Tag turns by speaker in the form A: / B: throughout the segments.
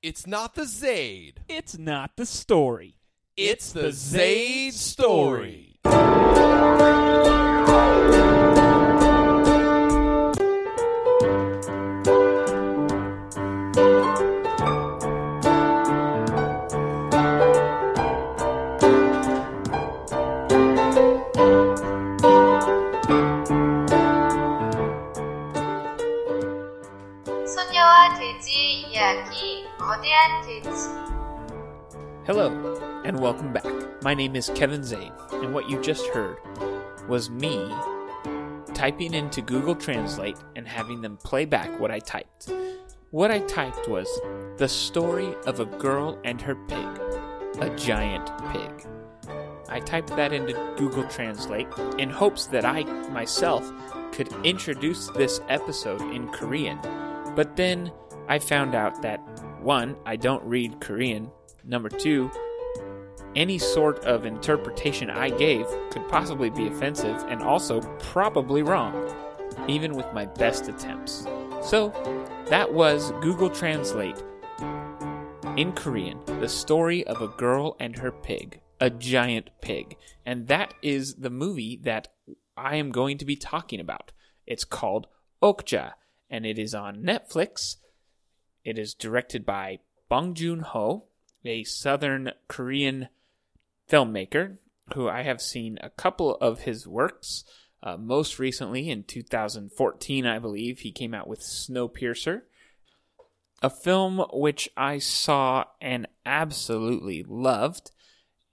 A: It's not the Zaid.
B: It's not the story.
A: It's the Zaid story.
B: Welcome back. My name is Kevin Zane, and what you just heard was me typing into Google Translate and having them play back what I typed. What I typed was the story of a girl and her pig, a giant pig. I typed that into Google Translate in hopes that I myself could introduce this episode in Korean. But then I found out that one, I don't read Korean. Number two, any sort of interpretation I gave could possibly be offensive and also probably wrong, even with my best attempts. So, that was Google Translate in Korean, the story of a girl and her pig, a giant pig. And that is the movie that I am going to be talking about. It's called Okja, and it is on Netflix. It is directed by Bong Joon Ho, a southern Korean filmmaker who I have seen a couple of his works. Uh, most recently, in 2014, I believe, he came out with Snowpiercer, a film which I saw and absolutely loved.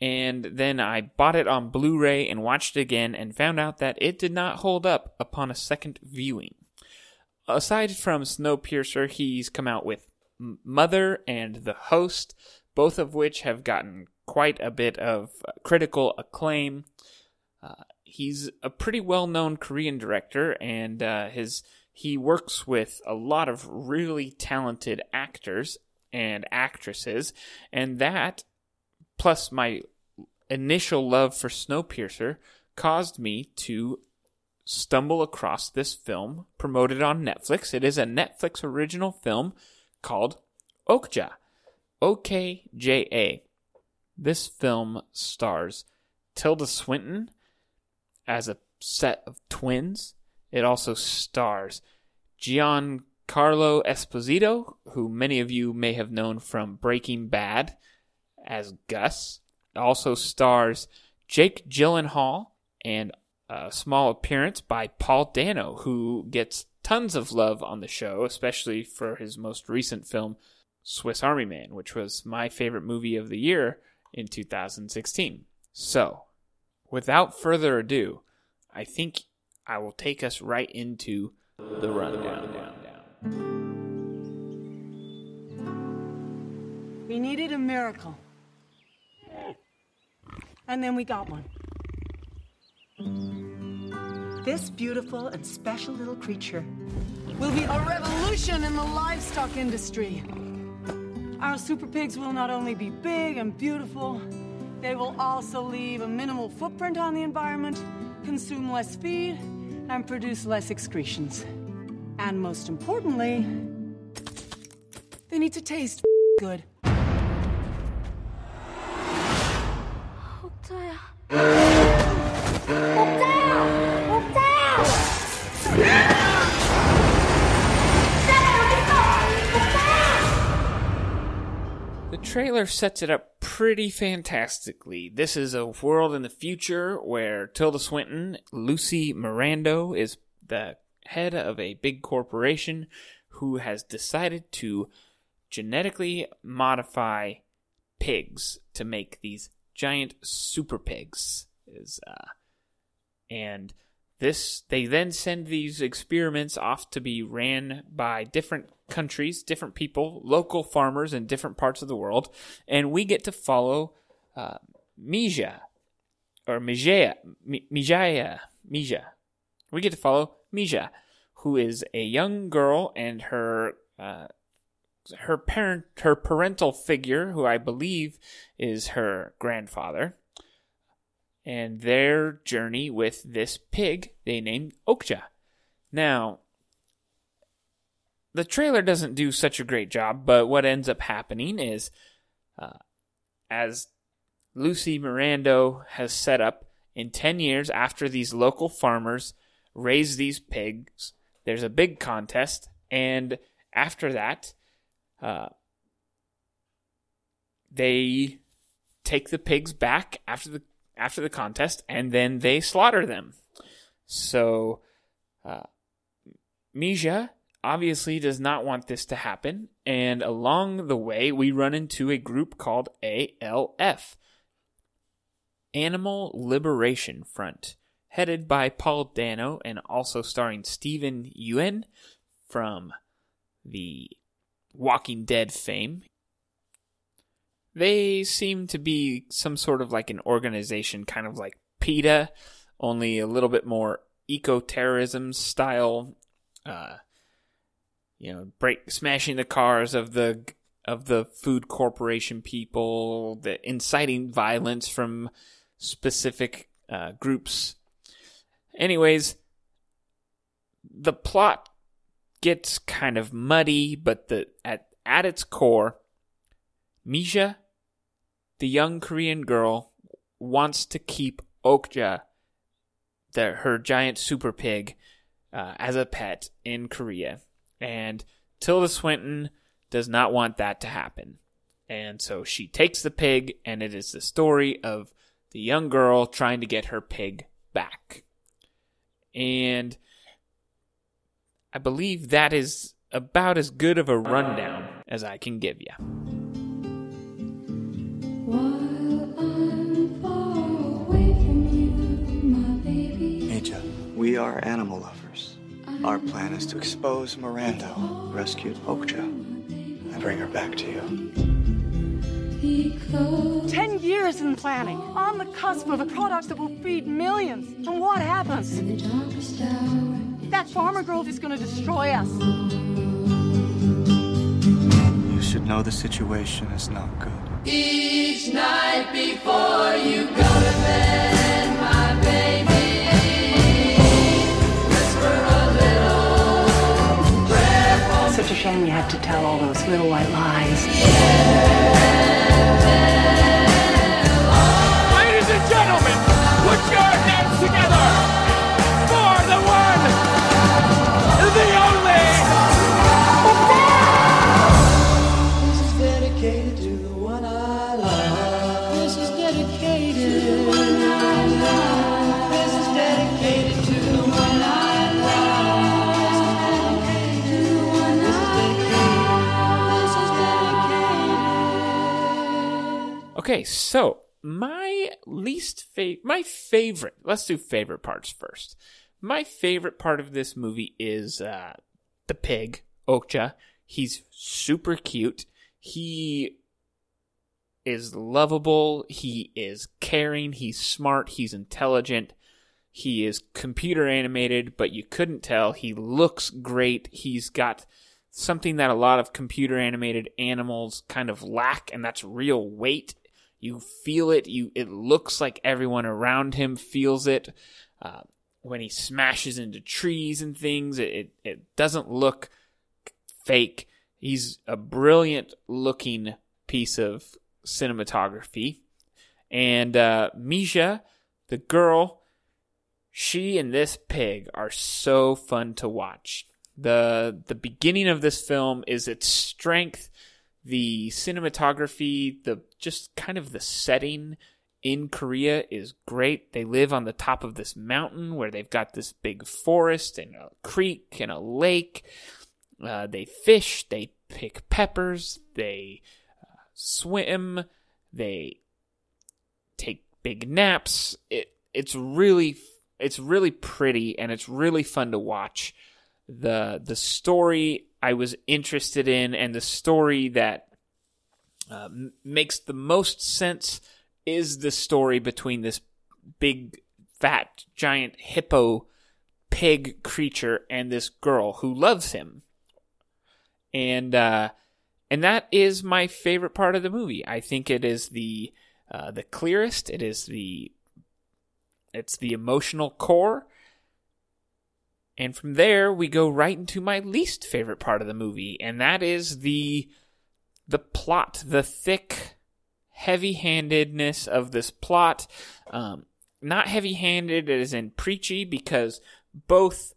B: And then I bought it on Blu ray and watched it again and found out that it did not hold up upon a second viewing. Aside from Snowpiercer, he's come out with Mother and The Host, both of which have gotten quite a bit of critical acclaim. Uh, he's a pretty well-known Korean director, and uh, his he works with a lot of really talented actors and actresses, and that plus my initial love for Snowpiercer caused me to stumble across this film promoted on Netflix. It is a Netflix original film called Okja. OKJA. This film stars Tilda Swinton as a set of twins. It also stars Giancarlo Esposito, who many of you may have known from Breaking Bad as Gus. It also stars Jake Gyllenhaal and a small appearance by Paul Dano, who gets tons of love on the show, especially for his most recent film, Swiss Army Man, which was my favorite movie of the year in 2016. So, without further ado, I think I will take us right into the rundown.
C: We needed a miracle. And then we got one. This beautiful and special little creature will be a revolution in the livestock industry. Our super pigs will not only be big and beautiful, they will also leave a minimal footprint on the environment, consume less feed, and produce less excretions. And most importantly, they need to taste good.
B: Trailer sets it up pretty fantastically. This is a world in the future where Tilda Swinton, Lucy Mirando, is the head of a big corporation who has decided to genetically modify pigs to make these giant super pigs. Is uh, and this they then send these experiments off to be ran by different countries, different people, local farmers in different parts of the world, and we get to follow uh, Mija or Mijaya, Mi- Mijaya, Mija. We get to follow Mija, who is a young girl and her uh, her parent, her parental figure, who I believe is her grandfather, and their journey with this pig they named Okja. Now, the trailer doesn't do such a great job, but what ends up happening is, uh, as Lucy Mirando has set up, in 10 years after these local farmers raise these pigs, there's a big contest, and after that, uh, they take the pigs back after the after the contest, and then they slaughter them. So, uh, obviously does not want this to happen, and along the way, we run into a group called ALF Animal Liberation Front, headed by Paul Dano and also starring Steven Yeun from the Walking Dead fame. They seem to be some sort of like an organization, kind of like PETA, only a little bit more eco terrorism style. Uh, you know, break smashing the cars of the of the food corporation people, the inciting violence from specific uh, groups. Anyways, the plot gets kind of muddy, but the at at its core, Misha, the young Korean girl, wants to keep Okja, the, her giant super pig, uh, as a pet in Korea, and Tilda Swinton does not want that to happen. And so she takes the pig, and it is the story of the young girl trying to get her pig back. And I believe that is about as good of a rundown as I can give you.
D: We are animal lovers. Our plan is to expose Mirando, rescue Okja, and bring her back to you.
C: Ten years in planning, on the cusp of a product that will feed millions. And what happens? That farmer girl is gonna destroy us.
D: You should know the situation is not good.
A: Each night before you go to bed, prayer for
C: Such a shame you have to tell all those little white lies.
A: Ladies and gentlemen, put your hands together for the one, the only.
E: This is dedicated to the one I love. This is dedicated to the one I love.
B: Okay, so my least favorite, my favorite, let's do favorite parts first. My favorite part of this movie is uh, the pig, Okja. He's super cute. He is lovable. He is caring. He's smart. He's intelligent. He is computer animated, but you couldn't tell. He looks great. He's got something that a lot of computer animated animals kind of lack, and that's real weight. You feel it. You it looks like everyone around him feels it. Uh, when he smashes into trees and things, it, it doesn't look fake. He's a brilliant looking piece of cinematography. And uh, Misha, the girl, she and this pig are so fun to watch. The the beginning of this film is its strength, the cinematography, the just kind of the setting in Korea is great. They live on the top of this mountain where they've got this big forest and a creek and a lake. Uh, they fish, they pick peppers, they uh, swim, they take big naps. It it's really it's really pretty and it's really fun to watch. The the story I was interested in and the story that uh, makes the most sense is the story between this big fat giant hippo pig creature and this girl who loves him and uh, and that is my favorite part of the movie. I think it is the uh, the clearest. It is the it's the emotional core, And from there, we go right into my least favorite part of the movie, and that is the the plot, the thick, heavy-handedness of this plot. Um, not heavy-handed as in preachy, because both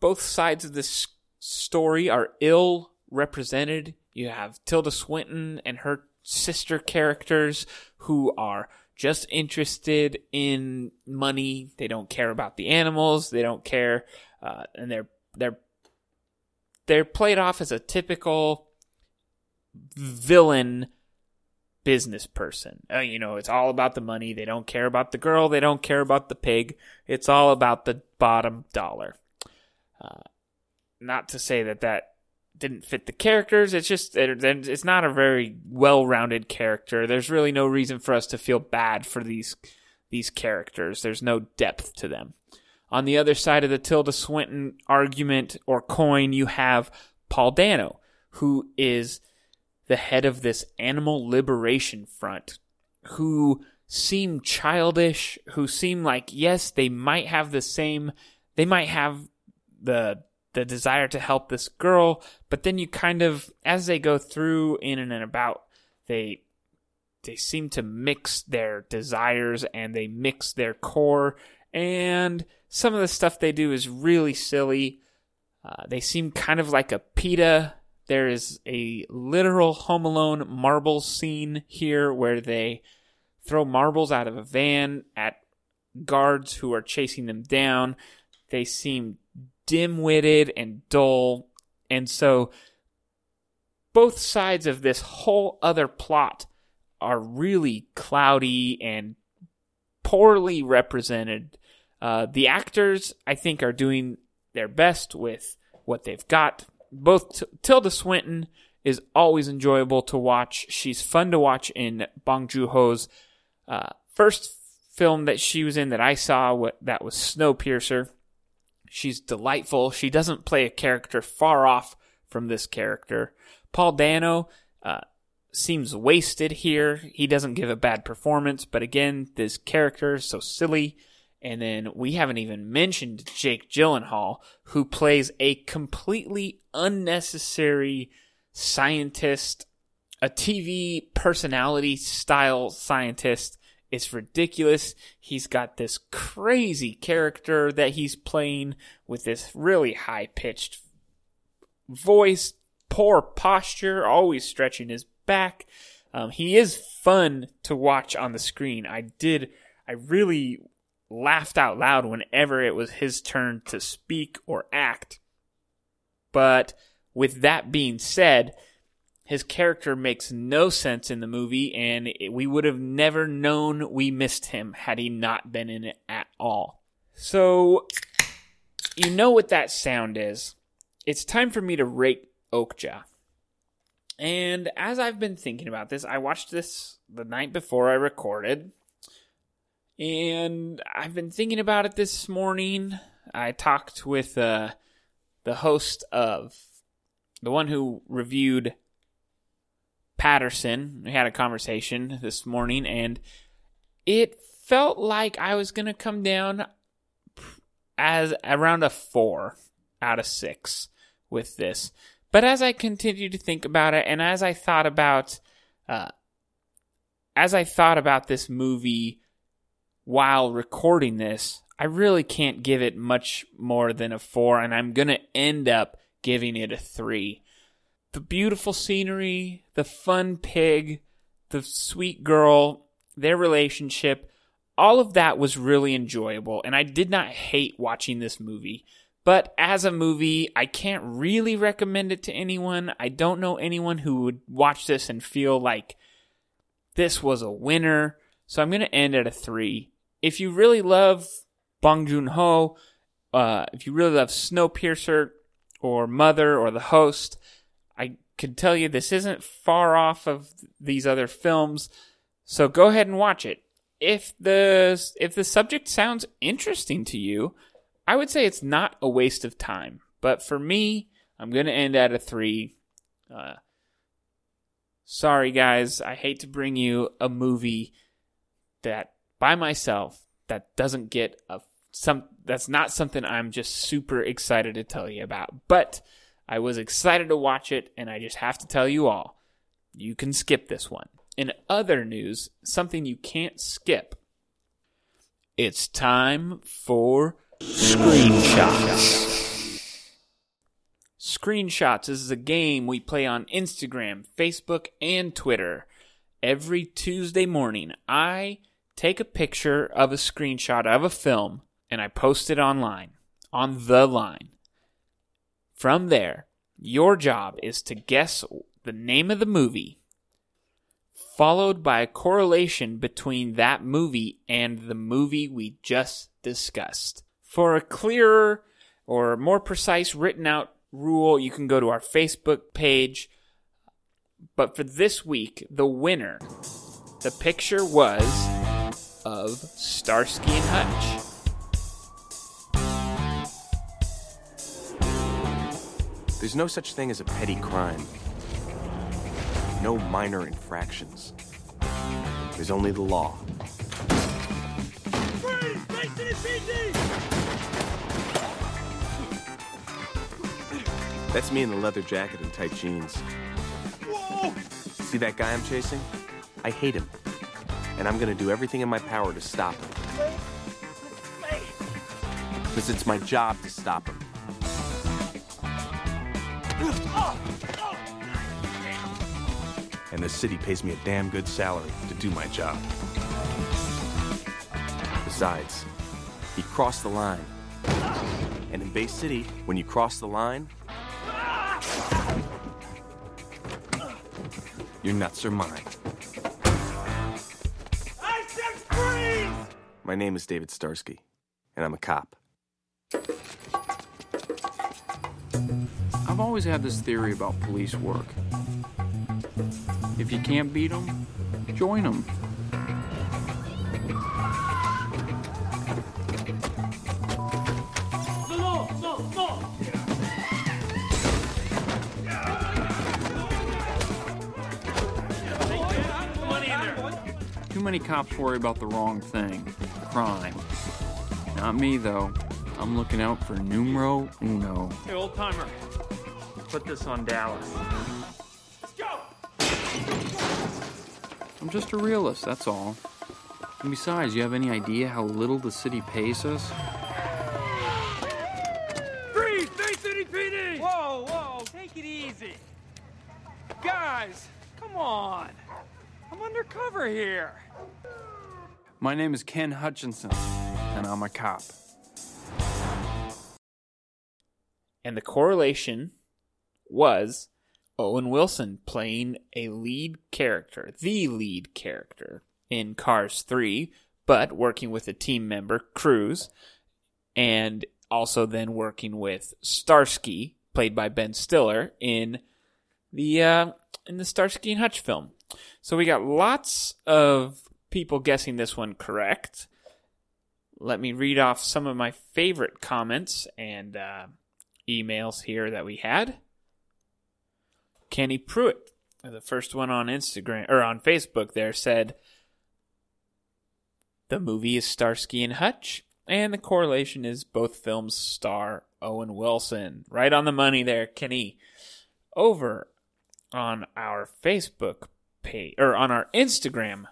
B: both sides of this story are ill represented. You have Tilda Swinton and her sister characters who are just interested in money. They don't care about the animals. They don't care, uh, and they're they're they're played off as a typical villain business person. Uh, you know, it's all about the money. They don't care about the girl. They don't care about the pig. It's all about the bottom dollar. Uh, not to say that that didn't fit the characters. It's just it's not a very well-rounded character. There's really no reason for us to feel bad for these these characters. There's no depth to them. On the other side of the Tilda Swinton argument or coin, you have Paul Dano, who is the head of this animal liberation front, who seem childish, who seem like yes, they might have the same, they might have the the desire to help this girl, but then you kind of as they go through in and about, they they seem to mix their desires and they mix their core and some of the stuff they do is really silly. Uh, they seem kind of like a PETA. There is a literal Home Alone marble scene here where they throw marbles out of a van at guards who are chasing them down. They seem dim witted and dull. And so both sides of this whole other plot are really cloudy and poorly represented. Uh, the actors, I think, are doing their best with what they've got. Both T- Tilda Swinton is always enjoyable to watch. She's fun to watch in Bong Joon Ho's uh, first film that she was in that I saw. What that was Snowpiercer. She's delightful. She doesn't play a character far off from this character. Paul Dano uh, seems wasted here. He doesn't give a bad performance, but again, this character is so silly. And then we haven't even mentioned Jake Gyllenhaal, who plays a completely unnecessary scientist, a TV personality style scientist it's ridiculous. He's got this crazy character that he's playing with this really high pitched voice, poor posture, always stretching his back. Um, he is fun to watch on the screen. I did, I really laughed out loud whenever it was his turn to speak or act. But with that being said, his character makes no sense in the movie, and we would have never known we missed him had he not been in it at all. So, you know what that sound is. It's time for me to rate Okja. And as I've been thinking about this, I watched this the night before I recorded. And I've been thinking about it this morning. I talked with uh, the host of the one who reviewed Paterson. We had a conversation this morning, and it felt like I was going to come down as around a four out of six with this. But as I continued to think about it, and as I thought about, uh, as I thought about this movie while recording this, I really can't give it much more than a four, and I'm going to end up giving it a three the beautiful scenery, the fun pig, the sweet girl, their relationship, all of that was really enjoyable. And I did not hate watching this movie. But as a movie, I can't really recommend it to anyone. I don't know anyone who would watch this and feel like this was a winner. So I'm going to end at a three. If you really love Bong Joon Ho, uh, if you really love Snowpiercer or Mother or The Host, I can tell you this isn't far off of these other films, so go ahead and watch it. If the if the subject sounds interesting to you, I would say it's not a waste of time. But for me, I'm going to end at a 3. Uh, sorry guys, I hate to bring you a movie that by myself that doesn't get a some that's not something I'm just super excited to tell you about. But I was excited to watch it, and I just have to tell you all, you can skip this one. In other news, something you can't skip. It's time for screenshots. Screenshots This is a game we play on Instagram, Facebook, and Twitter. Every Tuesday morning, I take a picture of a screenshot of a film and I post it online, on the line. From there, your job is to guess the name of the movie, followed by a correlation between that movie and the movie we just discussed. For a clearer or more precise written out rule, you can go to our Facebook page. But for this week, the winner, the picture was of Starsky and Hutch.
F: There's no such thing as a petty crime. No minor infractions. There's only the law. Freeze! That's me in the leather jacket and tight jeans. Whoa! See that guy I'm chasing? I hate him. And I'm gonna do everything in my power to stop him. Because it's my job to stop him. And the city pays me a damn good salary to do my job. Besides, he crossed the line. And in Bay City, when you cross the line, your nuts are mine. My name is David Starsky, and I'm a cop.
G: I've always had this theory about police work. If you can't beat them, join them. Too many cops worry about the wrong thing crime. Not me, though. I'm looking out for numero uno.
B: Hey, old timer. Put this on Dallas. Let's go!
G: I'm just a realist, that's all. And besides, you have any idea how little the city pays us?
A: Freeze! Bay City PD! Whoa, whoa, take it easy. Guys, come on. I'm undercover here.
G: My name is Ken Hutchinson, and I'm a cop.
B: And the correlation was Owen Wilson playing a lead character, the lead character in Cars 3, but working with a team member, Cruz, and also then working with Starsky, played by Ben Stiller, in the uh, in the Starsky and Hutch film. So we got lots of people guessing this one correct. Let me read off some of my favorite comments and uh, emails here that we had. Kenny Pruitt, the first one on Instagram or on Facebook, there said the movie is Starsky and Hutch, and the correlation is both films star Owen Wilson. Right on the money there, Kenny. Over on our Facebook page or on our Instagram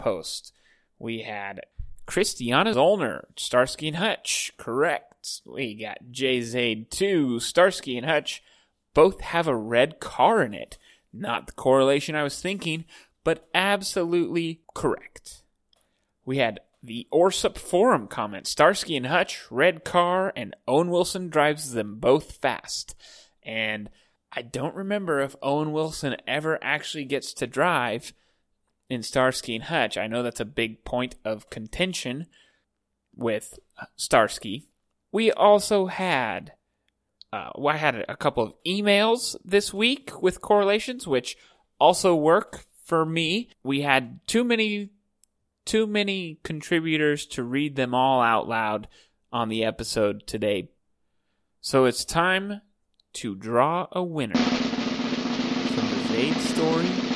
B: post, we had Christiana Zollner, Starsky and Hutch. Correct. We got J Zaid 2, Starsky and Hutch. Both have a red car in it. Not the correlation I was thinking, but absolutely correct. We had the Orsup Forum comment Starsky and Hutch, red car, and Owen Wilson drives them both fast. And I don't remember if Owen Wilson ever actually gets to drive in Starsky and Hutch. I know that's a big point of contention with Starsky. We also had uh, well, I had a couple of emails this week with correlations, which also work for me. We had too many too many contributors to read them all out loud on the episode today. So it's time to draw a winner from the Zaid story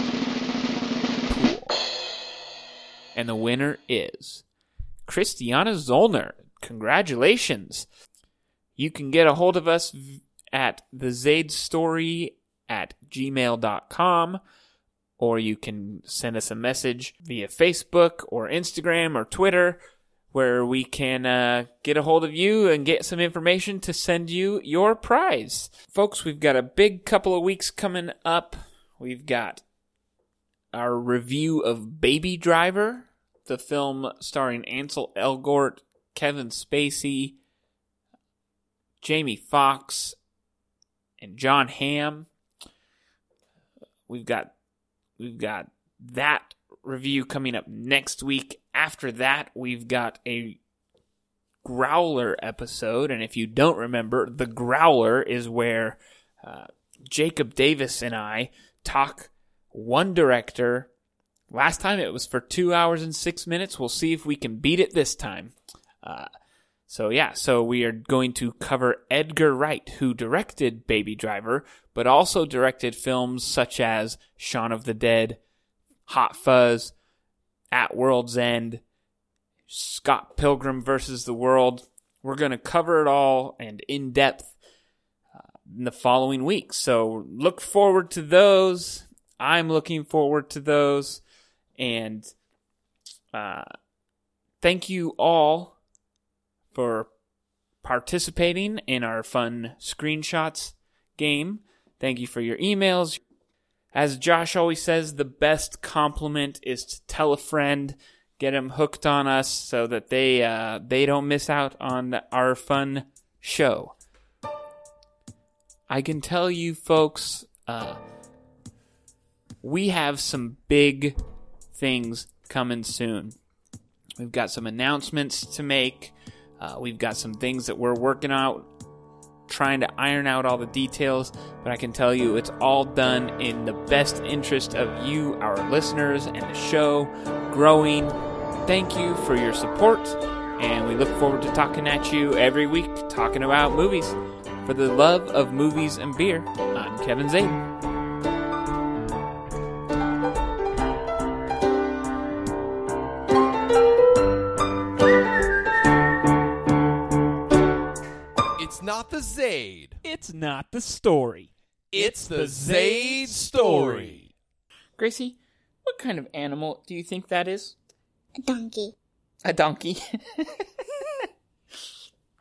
B: And the winner is Christiana Zollner. congratulations. You can get a hold of us at the Zade Story at gmail.com or you can send us a message via Facebook or Instagram or Twitter where we can uh, get a hold of you and get some information to send you your prize. Folks, we've got a big couple of weeks coming up. We've got our review of Baby Driver, the film starring Ansel Elgort, Kevin Spacey, Jamie Foxx, and Jon Hamm. We've got we've got that review coming up next week. After that, we've got a Growler episode, and if you don't remember, the Growler is where uh, Jacob Davis and I talk one director. Last time it was for two hours and six minutes. We'll see if we can beat it this time. Uh, so yeah, so we are going to cover Edgar Wright, who directed Baby Driver, but also directed films such as Shaun of the Dead, Hot Fuzz, At World's End, Scott Pilgrim versus the World. We're going to cover it all and in depth uh, in the following weeks. So look forward to those. I'm looking forward to those. And uh, thank you all for participating in our fun screenshots game. Thank you for your emails. As Josh always says, the best compliment is to tell a friend, get them hooked on us so that they uh, they don't miss out on our fun show. I can tell you folks, uh, we have some big things coming soon. We've got some announcements to make. Uh, we've got some things that we're working out, trying to iron out all the details, but I can tell you it's all done in the best interest of you, our listeners, and the show growing. Thank you for your support, and we look forward to talking at you every week, talking about movies. For the love of movies and beer, I'm Kevin Zayden.
H: Zaid.
B: It's not the story.
H: It's the Zaid story.
B: Gracie, what kind of animal do you think that is?
I: A donkey.
B: A donkey.